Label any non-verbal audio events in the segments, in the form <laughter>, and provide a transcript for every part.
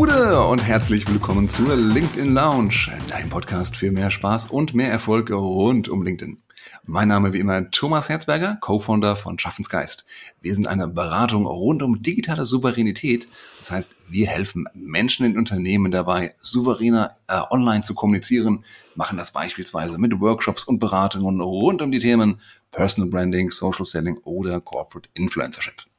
Gude und herzlich willkommen zur LinkedIn Lounge, dein Podcast für mehr Spaß und mehr Erfolg rund um LinkedIn. Mein Name wie immer Thomas Herzberger, Co-Founder von Schaffensgeist. Wir sind eine Beratung rund um digitale Souveränität. Das heißt, wir helfen Menschen in Unternehmen dabei, souveräner äh, online zu kommunizieren, machen das beispielsweise mit Workshops und Beratungen rund um die Themen Personal Branding, Social Selling oder Corporate Influencership.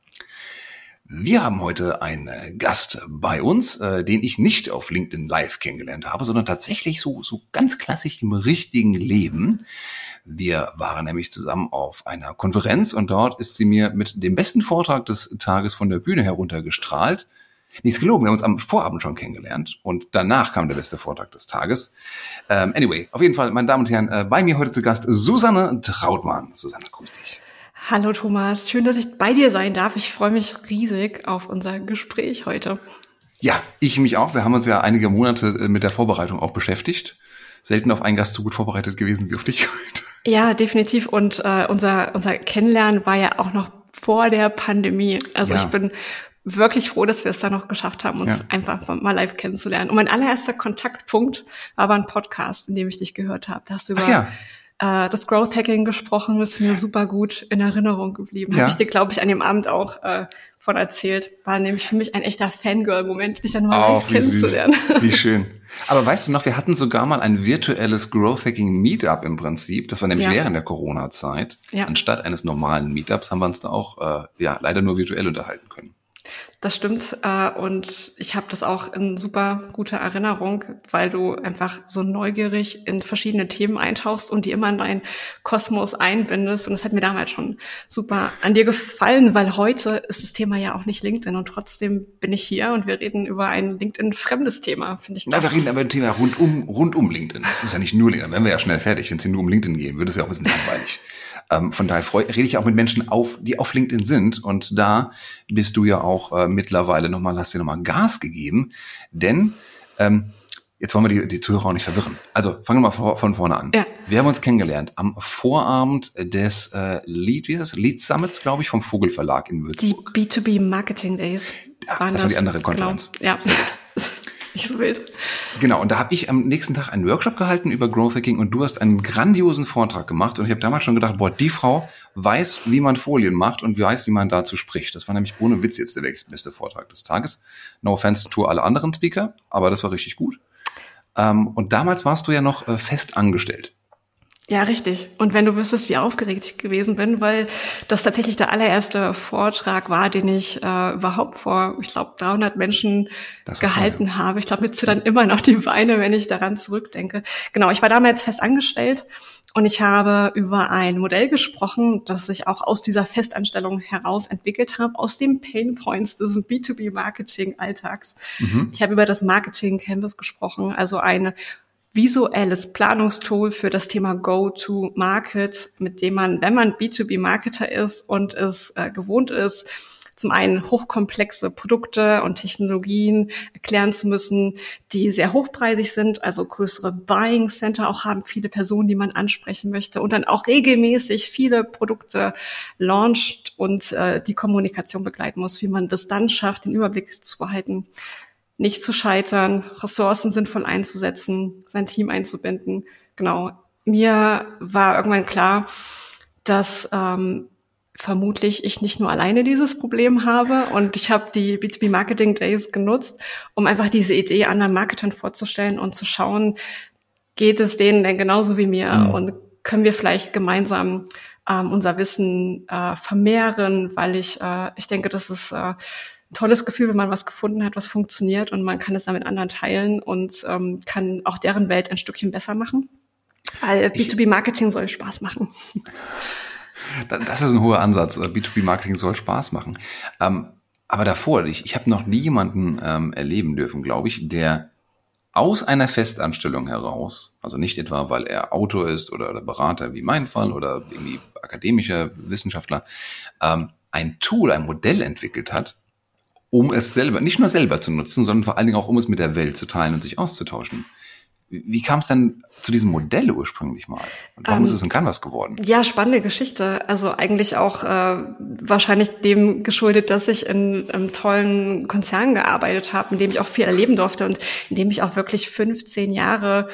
Wir haben heute einen äh, Gast bei uns, äh, den ich nicht auf LinkedIn Live kennengelernt habe, sondern tatsächlich so, so ganz klassisch im richtigen Leben. Wir waren nämlich zusammen auf einer Konferenz und dort ist sie mir mit dem besten Vortrag des Tages von der Bühne heruntergestrahlt. Nichts gelogen, wir haben uns am Vorabend schon kennengelernt und danach kam der beste Vortrag des Tages. Ähm, anyway, auf jeden Fall, meine Damen und Herren, äh, bei mir heute zu Gast Susanne Trautmann. Susanne, grüß dich. Hallo Thomas, schön, dass ich bei dir sein darf. Ich freue mich riesig auf unser Gespräch heute. Ja, ich mich auch. Wir haben uns ja einige Monate äh, mit der Vorbereitung auch beschäftigt. Selten auf einen Gast so gut vorbereitet gewesen wie auf dich <laughs> heute. Ja, definitiv. Und äh, unser, unser Kennenlernen war ja auch noch vor der Pandemie. Also ja. ich bin wirklich froh, dass wir es da noch geschafft haben, uns ja. einfach mal live kennenzulernen. Und mein allererster Kontaktpunkt war aber ein Podcast, in dem ich dich gehört habe. Da hast du über ja äh, das Growth Hacking gesprochen, ist mir super gut in Erinnerung geblieben. Ja. Habe ich dir, glaube ich, an dem Abend auch äh, von erzählt. War nämlich für mich ein echter Fangirl-Moment, dich dann mal oh, live kennenzulernen. Wie <laughs> schön. Aber weißt du noch, wir hatten sogar mal ein virtuelles Growth Hacking Meetup im Prinzip. Das war nämlich ja. während der Corona-Zeit. Ja. Anstatt eines normalen Meetups haben wir uns da auch äh, ja leider nur virtuell unterhalten können. Das stimmt. Äh, und ich habe das auch in super guter Erinnerung, weil du einfach so neugierig in verschiedene Themen eintauchst und die immer in deinen Kosmos einbindest. Und das hat mir damals schon super an dir gefallen, weil heute ist das Thema ja auch nicht LinkedIn und trotzdem bin ich hier und wir reden über ein LinkedIn-fremdes Thema, finde ich. Na, wir reden aber ein Thema rund um, rund um LinkedIn. Das ist ja nicht nur LinkedIn. Dann wären wir ja schnell fertig. Wenn es hier nur um LinkedIn gehen würde, ist ja auch ein bisschen langweilig. Ähm, von daher freu, rede ich auch mit Menschen auf, die auf LinkedIn sind. Und da bist du ja auch äh, mittlerweile nochmal, hast dir nochmal Gas gegeben. Denn ähm, jetzt wollen wir die, die Zuhörer auch nicht verwirren. Also fangen wir mal vor, von vorne an. Ja. Wir haben uns kennengelernt am Vorabend des äh, Lead, wie das? Lead Summits, glaube ich, vom Vogelverlag in Würzburg. Die B2B Marketing Days. Ja, das, das war die andere Konferenz. Genau. Ja, sehr gut. Nicht so wild. Genau, und da habe ich am nächsten Tag einen Workshop gehalten über Growth Hacking und du hast einen grandiosen Vortrag gemacht und ich habe damals schon gedacht, boah, die Frau weiß, wie man Folien macht und weiß, wie man dazu spricht. Das war nämlich ohne Witz jetzt der beste Vortrag des Tages. No offense to alle anderen Speaker, aber das war richtig gut. Ähm, und damals warst du ja noch äh, fest angestellt. Ja, richtig. Und wenn du wüsstest, wie aufgeregt ich gewesen bin, weil das tatsächlich der allererste Vortrag war, den ich äh, überhaupt vor, ich glaube, 300 Menschen gehalten ja. habe. Ich glaube, mir zittern immer noch die Beine, wenn ich daran zurückdenke. Genau, ich war damals fest angestellt und ich habe über ein Modell gesprochen, das sich auch aus dieser Festanstellung heraus entwickelt habe, aus den Pain Points des B2B-Marketing-Alltags. Mhm. Ich habe über das Marketing Canvas gesprochen, also eine visuelles Planungstool für das Thema Go-to-Market, mit dem man, wenn man B2B-Marketer ist und es äh, gewohnt ist, zum einen hochkomplexe Produkte und Technologien erklären zu müssen, die sehr hochpreisig sind, also größere Buying Center auch haben, viele Personen, die man ansprechen möchte und dann auch regelmäßig viele Produkte launcht und äh, die Kommunikation begleiten muss, wie man das dann schafft, den Überblick zu behalten, nicht zu scheitern, Ressourcen sinnvoll einzusetzen, sein Team einzubinden. Genau. Mir war irgendwann klar, dass ähm, vermutlich ich nicht nur alleine dieses Problem habe und ich habe die B2B Marketing Days genutzt, um einfach diese Idee anderen Marketern vorzustellen und zu schauen, geht es denen denn genauso wie mir mhm. und können wir vielleicht gemeinsam ähm, unser Wissen äh, vermehren, weil ich äh, ich denke, dass es äh, tolles Gefühl, wenn man was gefunden hat, was funktioniert und man kann es dann mit anderen teilen und ähm, kann auch deren Welt ein Stückchen besser machen. Weil B2B-Marketing soll Spaß machen. Das ist ein hoher Ansatz. B2B-Marketing soll Spaß machen. Ähm, aber davor, ich, ich habe noch nie jemanden ähm, erleben dürfen, glaube ich, der aus einer Festanstellung heraus, also nicht etwa, weil er Autor ist oder, oder Berater wie mein Fall oder irgendwie akademischer Wissenschaftler, ähm, ein Tool, ein Modell entwickelt hat, um es selber, nicht nur selber zu nutzen, sondern vor allen Dingen auch, um es mit der Welt zu teilen und sich auszutauschen. Wie kam es denn zu diesem Modell ursprünglich mal? Und warum ähm, ist es ein Canvas geworden? Ja, spannende Geschichte. Also eigentlich auch äh, wahrscheinlich dem geschuldet, dass ich in einem tollen Konzern gearbeitet habe, in dem ich auch viel erleben durfte und in dem ich auch wirklich 15 Jahre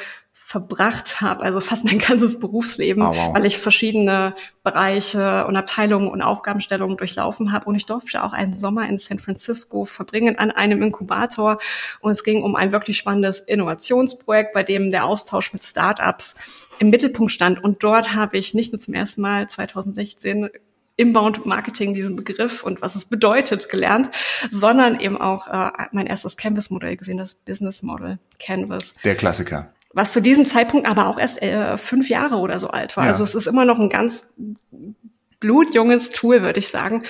verbracht habe, also fast mein <laughs> ganzes Berufsleben, oh, wow. weil ich verschiedene Bereiche und Abteilungen und Aufgabenstellungen durchlaufen habe. Und ich durfte auch einen Sommer in San Francisco verbringen an einem Inkubator. Und es ging um ein wirklich spannendes Innovationsprojekt, bei dem der Austausch mit Startups im Mittelpunkt stand. Und dort habe ich nicht nur zum ersten Mal 2016 Inbound Marketing, diesen Begriff und was es bedeutet, gelernt, sondern eben auch äh, mein erstes Canvas-Modell gesehen, das Business Model Canvas. Der Klassiker was zu diesem Zeitpunkt aber auch erst äh, fünf Jahre oder so alt war. Ja. Also es ist immer noch ein ganz blutjunges Tool, würde ich sagen.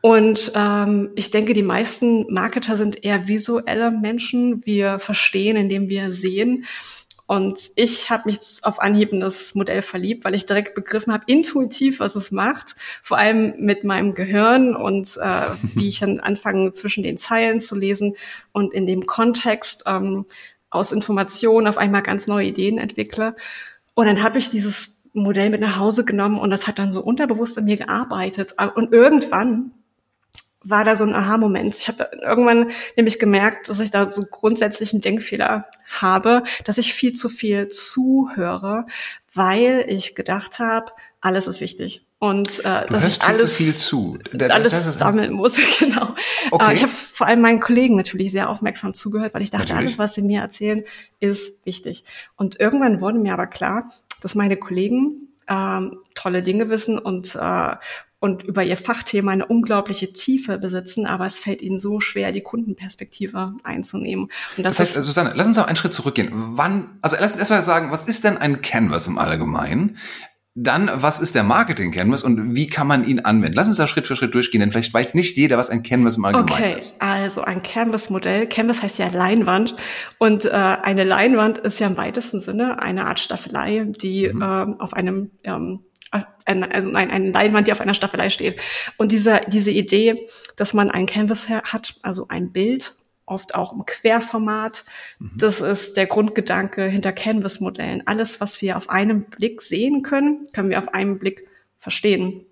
Und ähm, ich denke, die meisten Marketer sind eher visuelle Menschen. Wir verstehen, indem wir sehen. Und ich habe mich auf Anhieb in das Modell verliebt, weil ich direkt begriffen habe, intuitiv, was es macht, vor allem mit meinem Gehirn und äh, wie ich dann anfange, zwischen den Zeilen zu lesen und in dem Kontext ähm, aus Informationen auf einmal ganz neue Ideen entwickle. Und dann habe ich dieses Modell mit nach Hause genommen und das hat dann so unterbewusst in mir gearbeitet. Und irgendwann war da so ein Aha-Moment. Ich habe irgendwann nämlich gemerkt, dass ich da so grundsätzlichen Denkfehler habe, dass ich viel zu viel zuhöre, weil ich gedacht habe, alles ist wichtig und äh, du dass ich alles, viel zu. Das, alles das sammeln muss, <laughs> genau. Okay. Aber ich habe vor allem meinen Kollegen natürlich sehr aufmerksam zugehört, weil ich dachte, natürlich. alles, was sie mir erzählen, ist wichtig. Und irgendwann wurde mir aber klar, dass meine Kollegen ähm, tolle Dinge wissen und äh, und über ihr Fachthema eine unglaubliche Tiefe besitzen, aber es fällt ihnen so schwer, die Kundenperspektive einzunehmen. Und das, das heißt, Susanne, lass uns noch einen Schritt zurückgehen. Wann, also lass uns erstmal sagen, was ist denn ein Canvas im Allgemeinen? Dann, was ist der Marketing Canvas und wie kann man ihn anwenden? Lass uns da Schritt für Schritt durchgehen, denn vielleicht weiß nicht jeder, was ein Canvas im Allgemeinen okay, ist. Okay, also ein Canvas-Modell. Canvas heißt ja Leinwand und äh, eine Leinwand ist ja im weitesten Sinne eine Art Staffelei, die mhm. ähm, auf einem ähm, also nein, eine Leinwand, die auf einer Staffelei steht. Und diese, diese Idee, dass man ein Canvas hat, also ein Bild oft auch im Querformat. Mhm. Das ist der Grundgedanke hinter Canvas-Modellen. Alles, was wir auf einem Blick sehen können, können wir auf einem Blick verstehen.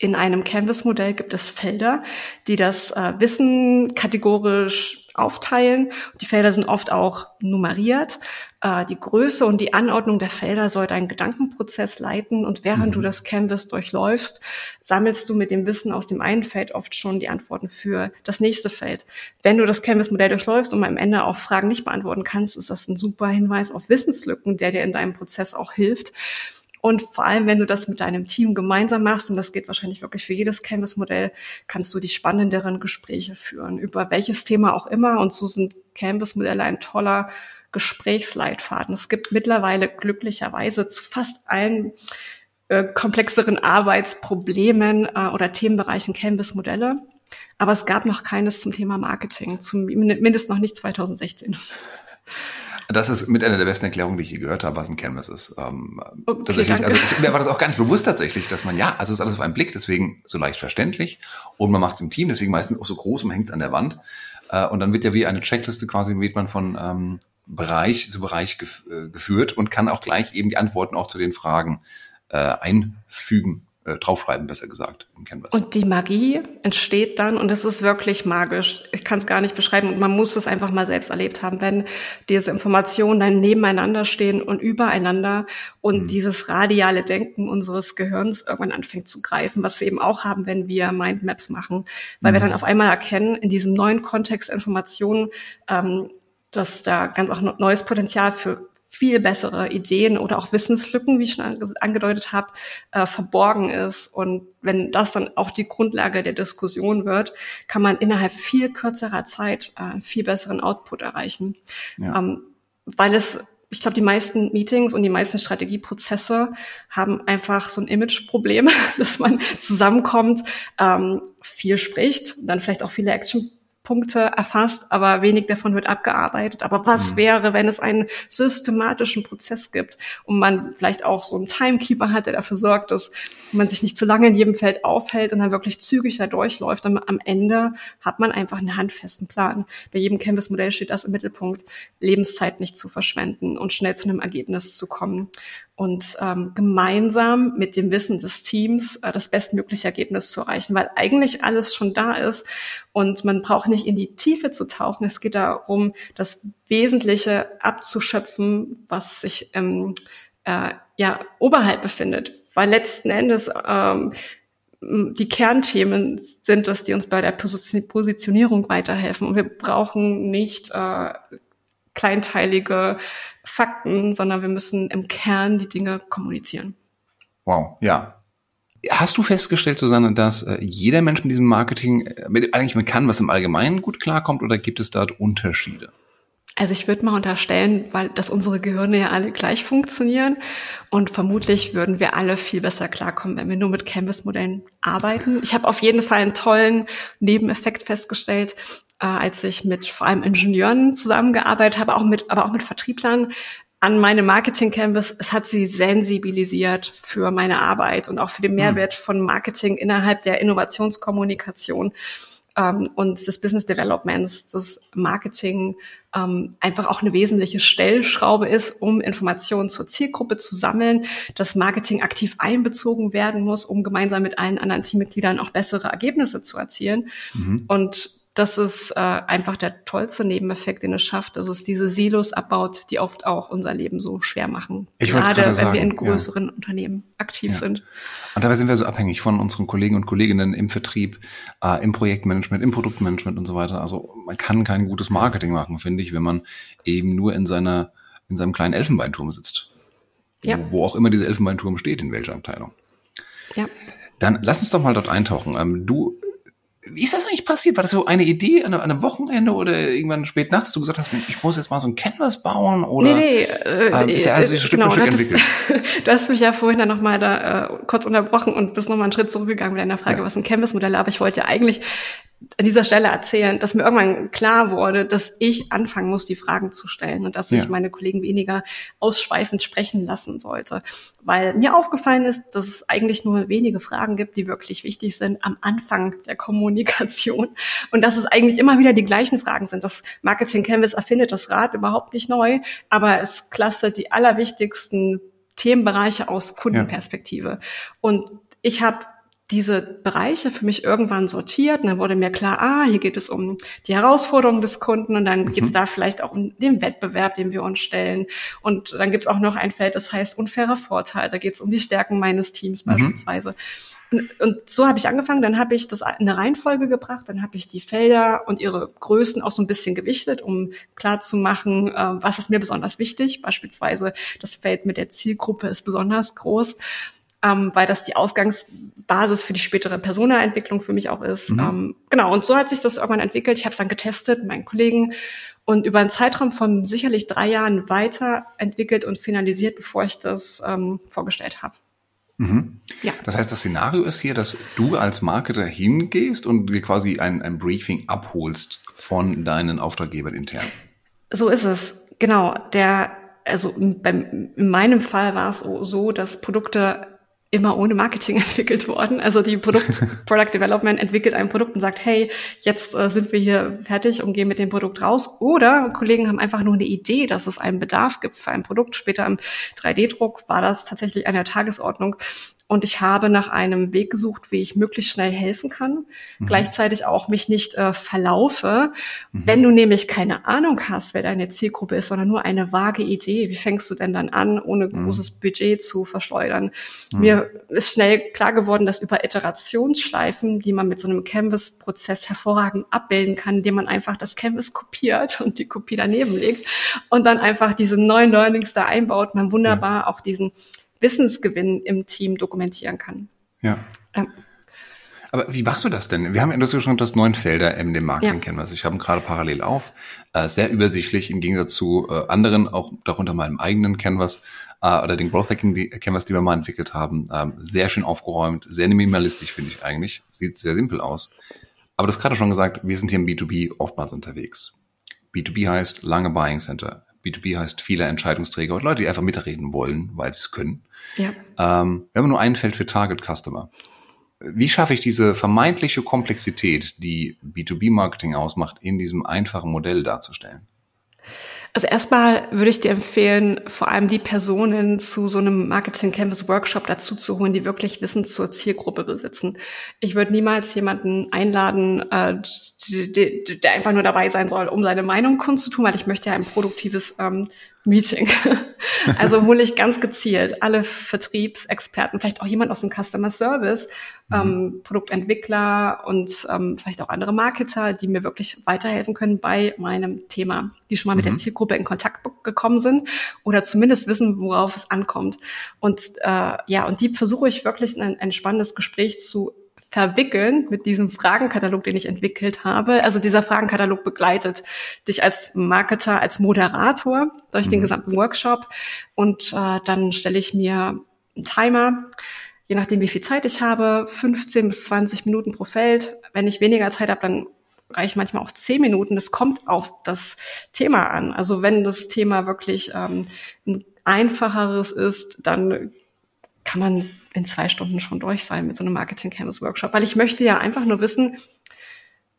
In einem Canvas-Modell gibt es Felder, die das äh, Wissen kategorisch aufteilen. Die Felder sind oft auch nummeriert. Äh, die Größe und die Anordnung der Felder soll deinen Gedankenprozess leiten. Und während mhm. du das Canvas durchläufst, sammelst du mit dem Wissen aus dem einen Feld oft schon die Antworten für das nächste Feld. Wenn du das Canvas-Modell durchläufst und am Ende auch Fragen nicht beantworten kannst, ist das ein super Hinweis auf Wissenslücken, der dir in deinem Prozess auch hilft. Und vor allem, wenn du das mit deinem Team gemeinsam machst, und das geht wahrscheinlich wirklich für jedes Canvas-Modell, kannst du die spannenderen Gespräche führen, über welches Thema auch immer. Und so sind Canvas-Modelle ein toller Gesprächsleitfaden. Es gibt mittlerweile glücklicherweise zu fast allen äh, komplexeren Arbeitsproblemen äh, oder Themenbereichen Canvas-Modelle. Aber es gab noch keines zum Thema Marketing, zumindest noch nicht 2016. Das ist mit einer der besten Erklärungen, die ich je gehört habe, was ein Canvas ist. Ähm, okay, tatsächlich, danke. also ich, mir war das auch gar nicht bewusst tatsächlich, dass man, ja, also es ist alles auf einen Blick, deswegen so leicht verständlich und man macht es im Team, deswegen meistens auch so groß und hängt es an der Wand. Äh, und dann wird ja wie eine Checkliste quasi, wird man von ähm, Bereich zu Bereich gef äh, geführt und kann auch gleich eben die Antworten auch zu den Fragen äh, einfügen äh, draufschreiben, besser gesagt, im Canvas. Und die Magie entsteht dann und es ist wirklich magisch. Ich kann es gar nicht beschreiben und man muss es einfach mal selbst erlebt haben, wenn diese Informationen dann nebeneinander stehen und übereinander und mhm. dieses radiale Denken unseres Gehirns irgendwann anfängt zu greifen, was wir eben auch haben, wenn wir Mindmaps machen, weil mhm. wir dann auf einmal erkennen, in diesem neuen Kontext Informationen, ähm, dass da ganz auch neues Potenzial für viel bessere Ideen oder auch Wissenslücken, wie ich schon angedeutet habe, äh, verborgen ist. Und wenn das dann auch die Grundlage der Diskussion wird, kann man innerhalb viel kürzerer Zeit äh, viel besseren Output erreichen. Ja. Ähm, weil es ich glaube, die meisten Meetings und die meisten Strategieprozesse haben einfach so ein Imageproblem, <laughs> dass man zusammenkommt, ähm, viel spricht, dann vielleicht auch viele Action Punkte erfasst, aber wenig davon wird abgearbeitet. Aber was mhm. wäre, wenn es einen systematischen Prozess gibt und man vielleicht auch so einen Timekeeper hat, der dafür sorgt, dass man sich nicht zu lange in jedem Feld aufhält und dann wirklich zügig da durchläuft. Und am Ende hat man einfach einen handfesten Plan. Bei jedem Canvas-Modell steht das im Mittelpunkt, Lebenszeit nicht zu verschwenden und schnell zu einem Ergebnis zu kommen und ähm, gemeinsam mit dem Wissen des Teams äh, das bestmögliche Ergebnis zu erreichen, weil eigentlich alles schon da ist und man braucht nicht in die Tiefe zu tauchen. Es geht darum, das Wesentliche abzuschöpfen, was sich ähm, äh, ja oberhalb befindet, weil letzten Endes ähm, die Kernthemen sind es, die uns bei der Positionierung weiterhelfen. Und wir brauchen nicht äh, kleinteilige Fakten, sondern wir müssen im Kern die Dinge kommunizieren. Wow, ja. Hast du festgestellt, Susanne, dass äh, jeder Mensch mit diesem Marketing äh, mit, eigentlich mit kann, was im Allgemeinen gut klarkommt, oder gibt es dort Unterschiede? Also ich würde mal unterstellen, weil dass unsere Gehirne ja alle gleich funktionieren und vermutlich würden wir alle viel besser klarkommen, wenn wir nur mit Canvas-Modellen arbeiten. Ich habe auf jeden Fall einen tollen Nebeneffekt festgestellt, äh, als ich mit vor allem Ingenieuren zusammengearbeitet habe, auch mit, aber auch mit Vertrieblern an meine Marketing Canvas. Es hat sie sensibilisiert für meine Arbeit und auch für den hm. Mehrwert von Marketing innerhalb der Innovationskommunikation ähm, und des Business Developments, das Marketing ähm, einfach auch eine wesentliche Stellschraube ist, um Informationen zur Zielgruppe zu sammeln, dass Marketing aktiv einbezogen werden muss, um gemeinsam mit allen anderen Teammitgliedern auch bessere Ergebnisse zu erzielen. Mhm. Und das ist äh, einfach der tollste Nebeneffekt, den es schafft, dass es diese Silos abbaut, die oft auch unser Leben so schwer machen. Ich Gerade wenn sagen, wir in größeren ja. Unternehmen aktiv ja. sind. Und dabei sind wir so abhängig von unseren Kollegen und Kolleginnen im Vertrieb, äh, im Projektmanagement, im Produktmanagement und so weiter. Also man kann kein gutes Marketing machen, finde ich, wenn man eben nur in seiner in seinem kleinen Elfenbeinturm sitzt. Ja. Wo, wo auch immer dieser Elfenbeinturm steht, in welcher Abteilung. Ja. Dann lass uns doch mal dort eintauchen. Ähm, du wie ist das eigentlich passiert? War das so eine Idee an einem Wochenende oder irgendwann spät nachts, du gesagt hast, ich muss jetzt mal so ein Canvas bauen? Oder, nee, nee. Äh, äh, ist ja also äh, Stück genau, Stück entwickelt. <laughs> du hast mich ja vorhin dann nochmal da äh, kurz unterbrochen und bist nochmal einen Schritt zurückgegangen mit deiner Frage, ja. was ein Canvas-Modell ist. Aber ich wollte ja eigentlich an dieser Stelle erzählen, dass mir irgendwann klar wurde, dass ich anfangen muss, die Fragen zu stellen und dass ich meine Kollegen weniger ausschweifend sprechen lassen sollte. Weil mir aufgefallen ist, dass es eigentlich nur wenige Fragen gibt, die wirklich wichtig sind am Anfang der Kommunikation. Und dass es eigentlich immer wieder die gleichen Fragen sind. Das Marketing Canvas erfindet das Rad überhaupt nicht neu, aber es clustert die allerwichtigsten Themenbereiche aus Kundenperspektive. Ja. Und ich habe diese Bereiche für mich irgendwann sortiert und dann wurde mir klar, ah, hier geht es um die Herausforderungen des Kunden und dann mhm. geht es da vielleicht auch um den Wettbewerb, den wir uns stellen. Und dann gibt es auch noch ein Feld, das heißt unfairer Vorteil. Da geht es um die Stärken meines Teams mhm. beispielsweise. Und, und so habe ich angefangen, dann habe ich das in eine Reihenfolge gebracht, dann habe ich die Felder und ihre Größen auch so ein bisschen gewichtet, um klar zu machen, äh, was ist mir besonders wichtig. Beispielsweise das Feld mit der Zielgruppe ist besonders groß ähm, weil das die Ausgangsbasis für die spätere Personaentwicklung für mich auch ist. Mhm. Ähm, genau, und so hat sich das irgendwann entwickelt. Ich habe es dann getestet mit meinen Kollegen und über einen Zeitraum von sicherlich drei Jahren weiterentwickelt und finalisiert, bevor ich das ähm, vorgestellt habe. Mhm. Ja. Das heißt, das Szenario ist hier, dass du als Marketer hingehst und dir quasi ein, ein Briefing abholst von deinen Auftraggebern intern. So ist es. Genau. Der, also beim, in meinem Fall war es so, dass Produkte immer ohne Marketing <laughs> entwickelt worden. Also die Produkt, <laughs> Product Development entwickelt ein Produkt und sagt, hey, jetzt äh, sind wir hier fertig und gehen mit dem Produkt raus. Oder Kollegen haben einfach nur eine Idee, dass es einen Bedarf gibt für ein Produkt. Später im 3D-Druck war das tatsächlich an der Tagesordnung. Und ich habe nach einem Weg gesucht, wie ich möglichst schnell helfen kann, mhm. gleichzeitig auch mich nicht äh, verlaufe. Mhm. Wenn du nämlich keine Ahnung hast, wer deine Zielgruppe ist, sondern nur eine vage Idee, wie fängst du denn dann an, ohne mhm. großes Budget zu verschleudern? Mhm. Mir ist schnell klar geworden, dass über Iterationsschleifen, die man mit so einem Canvas-Prozess hervorragend abbilden kann, indem man einfach das Canvas kopiert <laughs> und die Kopie daneben legt und dann einfach diese neuen Learnings da einbaut, man wunderbar ja. auch diesen Wissensgewinn im Team dokumentieren kann. Ja. Ähm. Aber wie machst du das denn? Wir haben in der schon das neun Felder in dem Marketing ja. Canvas. Ich habe gerade parallel auf. Äh, sehr übersichtlich im Gegensatz zu äh, anderen, auch darunter meinem eigenen Canvas äh, oder den Growth Hacking Canvas, die wir mal entwickelt haben. Ähm, sehr schön aufgeräumt, sehr minimalistisch finde ich eigentlich. Sieht sehr simpel aus. Aber das gerade schon gesagt, wir sind hier im B2B oftmals unterwegs. B2B heißt lange Buying Center. B2B heißt viele Entscheidungsträger und Leute, die einfach mitreden wollen, weil sie es können. Ja. Ähm, wir haben nur ein Feld für Target Customer. Wie schaffe ich diese vermeintliche Komplexität, die B2B-Marketing ausmacht, in diesem einfachen Modell darzustellen? Also erstmal würde ich dir empfehlen, vor allem die Personen zu so einem Marketing Canvas Workshop dazu zu holen, die wirklich Wissen zur Zielgruppe besitzen. Ich würde niemals jemanden einladen, äh, der einfach nur dabei sein soll, um seine Meinung kundzutun, weil ich möchte ja ein produktives ähm, Meeting. <laughs> Also hole ich ganz gezielt alle Vertriebsexperten, vielleicht auch jemand aus dem Customer Service, mhm. ähm, Produktentwickler und ähm, vielleicht auch andere Marketer, die mir wirklich weiterhelfen können bei meinem Thema, die schon mal mit der mhm. Zielgruppe in Kontakt gekommen sind oder zumindest wissen, worauf es ankommt. Und äh, ja, und die versuche ich wirklich in ein, ein spannendes Gespräch zu verwickeln mit diesem Fragenkatalog, den ich entwickelt habe. Also dieser Fragenkatalog begleitet dich als Marketer, als Moderator durch mhm. den gesamten Workshop und äh, dann stelle ich mir einen Timer, je nachdem wie viel Zeit ich habe, 15 bis 20 Minuten pro Feld. Wenn ich weniger Zeit habe, dann reichen manchmal auch 10 Minuten. Das kommt auf das Thema an. Also wenn das Thema wirklich ähm, ein einfacheres ist, dann kann man in zwei Stunden schon durch sein mit so einem Marketing Canvas Workshop, weil ich möchte ja einfach nur wissen,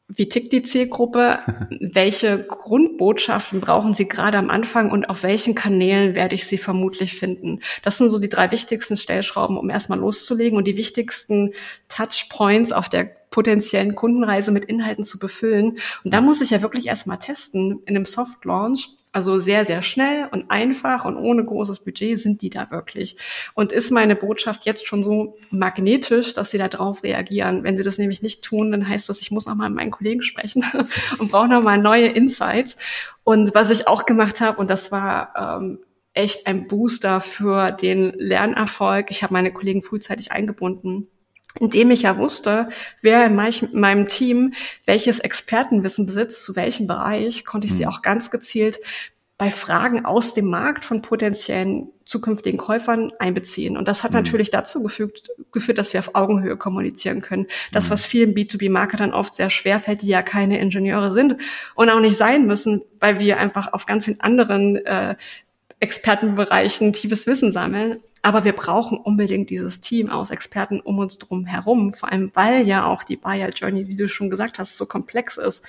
wie tickt die Zielgruppe? <laughs> Welche Grundbotschaften brauchen sie gerade am Anfang und auf welchen Kanälen werde ich sie vermutlich finden? Das sind so die drei wichtigsten Stellschrauben, um erstmal loszulegen und die wichtigsten Touchpoints auf der potenziellen Kundenreise mit Inhalten zu befüllen. Und da muss ich ja wirklich erstmal testen in einem Soft Launch also sehr, sehr schnell und einfach und ohne großes Budget sind die da wirklich. Und ist meine Botschaft jetzt schon so magnetisch, dass sie da drauf reagieren? Wenn sie das nämlich nicht tun, dann heißt das, ich muss noch mal mit meinen Kollegen sprechen <laughs> und brauche noch mal neue Insights. Und was ich auch gemacht habe, und das war ähm, echt ein Booster für den Lernerfolg, ich habe meine Kollegen frühzeitig eingebunden indem ich ja wusste, wer in meinem Team welches Expertenwissen besitzt, zu welchem Bereich, konnte ich sie mhm. auch ganz gezielt bei Fragen aus dem Markt von potenziellen zukünftigen Käufern einbeziehen. Und das hat mhm. natürlich dazu gefügt, geführt, dass wir auf Augenhöhe kommunizieren können. Das, mhm. was vielen B2B-Marketern oft sehr schwer fällt, die ja keine Ingenieure sind und auch nicht sein müssen, weil wir einfach auf ganz vielen anderen äh, Expertenbereichen tiefes Wissen sammeln. Aber wir brauchen unbedingt dieses Team aus Experten um uns drum herum. Vor allem, weil ja auch die Buyer Journey, wie du schon gesagt hast, so komplex ist,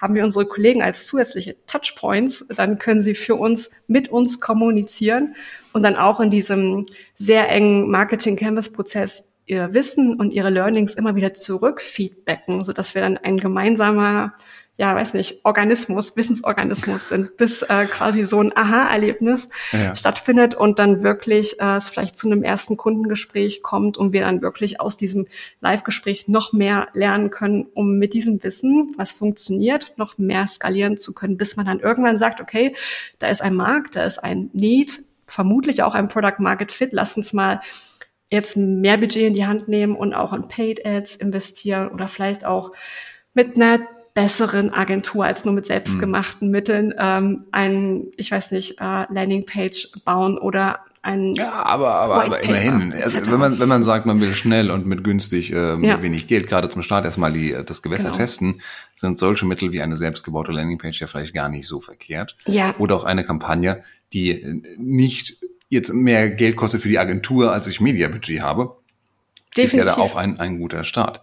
haben wir unsere Kollegen als zusätzliche Touchpoints. Dann können sie für uns mit uns kommunizieren und dann auch in diesem sehr engen Marketing-Canvas-Prozess ihr Wissen und ihre Learnings immer wieder zurückfeedbacken, sodass wir dann ein gemeinsamer ja, weiß nicht, Organismus, Wissensorganismus sind, bis äh, quasi so ein Aha-Erlebnis ja. stattfindet und dann wirklich äh, es vielleicht zu einem ersten Kundengespräch kommt und wir dann wirklich aus diesem Live-Gespräch noch mehr lernen können, um mit diesem Wissen, was funktioniert, noch mehr skalieren zu können, bis man dann irgendwann sagt, okay, da ist ein Markt, da ist ein Need, vermutlich auch ein Product Market Fit, lass uns mal jetzt mehr Budget in die Hand nehmen und auch in Paid Ads investieren oder vielleicht auch mit einer besseren Agentur als nur mit selbstgemachten mhm. Mitteln ähm, ein, ich weiß nicht, äh, Landingpage bauen oder ein ja, aber aber, aber immerhin, also wenn man wenn man sagt, man will schnell und mit günstig äh, mit ja. wenig Geld gerade zum Start erstmal die das Gewässer genau. testen, sind solche Mittel wie eine selbstgebaute Landingpage ja vielleicht gar nicht so verkehrt. Ja. Oder auch eine Kampagne, die nicht jetzt mehr Geld kostet für die Agentur, als ich Mediabudget habe. Definitiv. Ist ja da auch ein ein guter Start.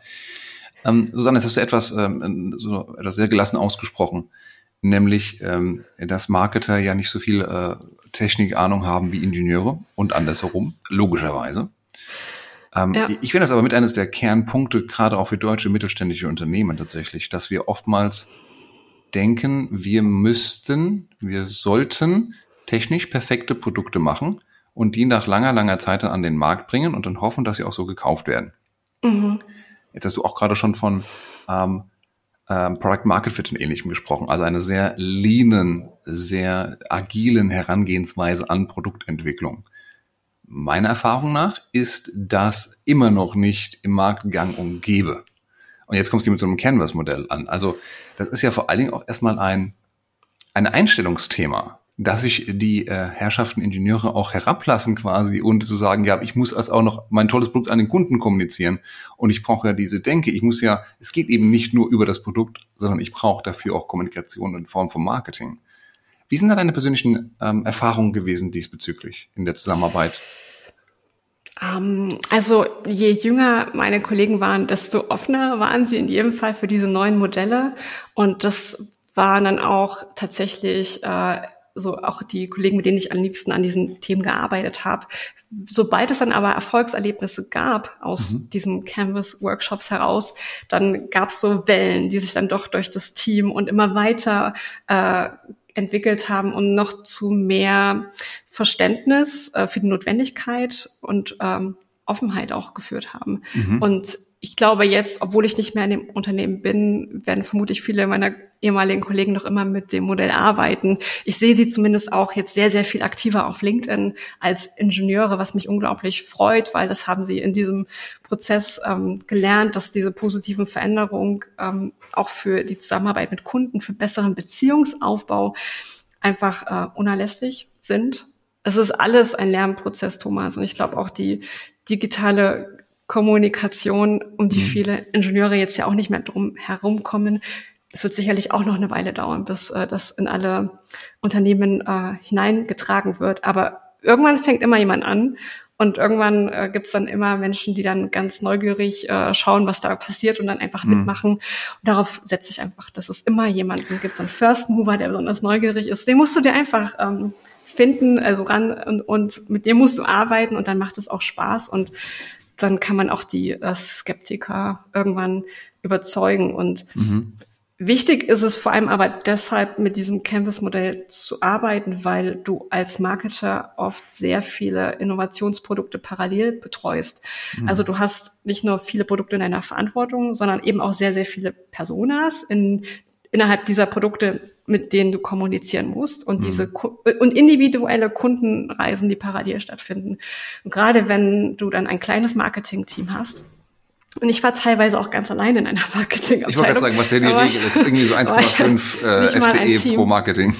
Ähm, Susanne, jetzt hast du etwas, ähm, so etwas sehr gelassen ausgesprochen, nämlich, ähm, dass Marketer ja nicht so viel äh, Technikahnung haben wie Ingenieure und andersherum, logischerweise. Ähm, ja. Ich finde das aber mit eines der Kernpunkte, gerade auch für deutsche mittelständische Unternehmen tatsächlich, dass wir oftmals denken, wir müssten, wir sollten technisch perfekte Produkte machen und die nach langer, langer Zeit dann an den Markt bringen und dann hoffen, dass sie auch so gekauft werden. Mhm. Jetzt hast du auch gerade schon von ähm, ähm, Product Market Fit und ähnlichem gesprochen. Also eine sehr leanen, sehr agilen Herangehensweise an Produktentwicklung. Meiner Erfahrung nach ist das immer noch nicht im Markt gang und. Und jetzt kommst du mit so einem Canvas-Modell an. Also das ist ja vor allen Dingen auch erstmal ein, ein Einstellungsthema. Dass sich die äh, Herrschaften Ingenieure auch herablassen quasi und zu sagen, ja, ich muss als auch noch mein tolles Produkt an den Kunden kommunizieren und ich brauche ja diese Denke. Ich muss ja, es geht eben nicht nur über das Produkt, sondern ich brauche dafür auch Kommunikation in Form von Marketing. Wie sind da deine persönlichen ähm, Erfahrungen gewesen diesbezüglich in der Zusammenarbeit? Ähm, also je jünger meine Kollegen waren, desto offener waren sie in jedem Fall für diese neuen Modelle. Und das waren dann auch tatsächlich äh, so auch die Kollegen, mit denen ich am liebsten an diesen Themen gearbeitet habe. Sobald es dann aber Erfolgserlebnisse gab aus mhm. diesen Canvas-Workshops heraus, dann gab es so Wellen, die sich dann doch durch das Team und immer weiter äh, entwickelt haben und noch zu mehr Verständnis äh, für die Notwendigkeit und ähm, Offenheit auch geführt haben. Mhm. Und ich glaube jetzt, obwohl ich nicht mehr in dem Unternehmen bin, werden vermutlich viele meiner ehemaligen Kollegen noch immer mit dem Modell arbeiten. Ich sehe sie zumindest auch jetzt sehr, sehr viel aktiver auf LinkedIn als Ingenieure, was mich unglaublich freut, weil das haben sie in diesem Prozess ähm, gelernt, dass diese positiven Veränderungen ähm, auch für die Zusammenarbeit mit Kunden, für besseren Beziehungsaufbau einfach äh, unerlässlich sind. Es ist alles ein Lernprozess, Thomas. Und ich glaube auch die digitale Kommunikation, um die mhm. viele Ingenieure jetzt ja auch nicht mehr drum herumkommen. Es wird sicherlich auch noch eine Weile dauern, bis äh, das in alle Unternehmen äh, hineingetragen wird. Aber irgendwann fängt immer jemand an und irgendwann äh, gibt es dann immer Menschen, die dann ganz neugierig äh, schauen, was da passiert und dann einfach mhm. mitmachen. Und darauf setze ich einfach, dass es immer jemanden gibt, so einen First Mover, der besonders neugierig ist. Den musst du dir einfach ähm, finden, also ran und, und mit dem musst du arbeiten und dann macht es auch Spaß und dann kann man auch die äh, Skeptiker irgendwann überzeugen. Und mhm. wichtig ist es vor allem aber deshalb, mit diesem Canvas-Modell zu arbeiten, weil du als Marketer oft sehr viele Innovationsprodukte parallel betreust. Mhm. Also du hast nicht nur viele Produkte in deiner Verantwortung, sondern eben auch sehr, sehr viele Personas in innerhalb dieser Produkte, mit denen du kommunizieren musst und mhm. diese und individuelle Kundenreisen, die parallel stattfinden. Und gerade wenn du dann ein kleines Marketing-Team hast, und ich war teilweise auch ganz allein in einer Marketingabteilung. Ich wollte gerade sagen, was ja die Regel ist, irgendwie so <laughs> 1,5 äh, FTE pro Marketing.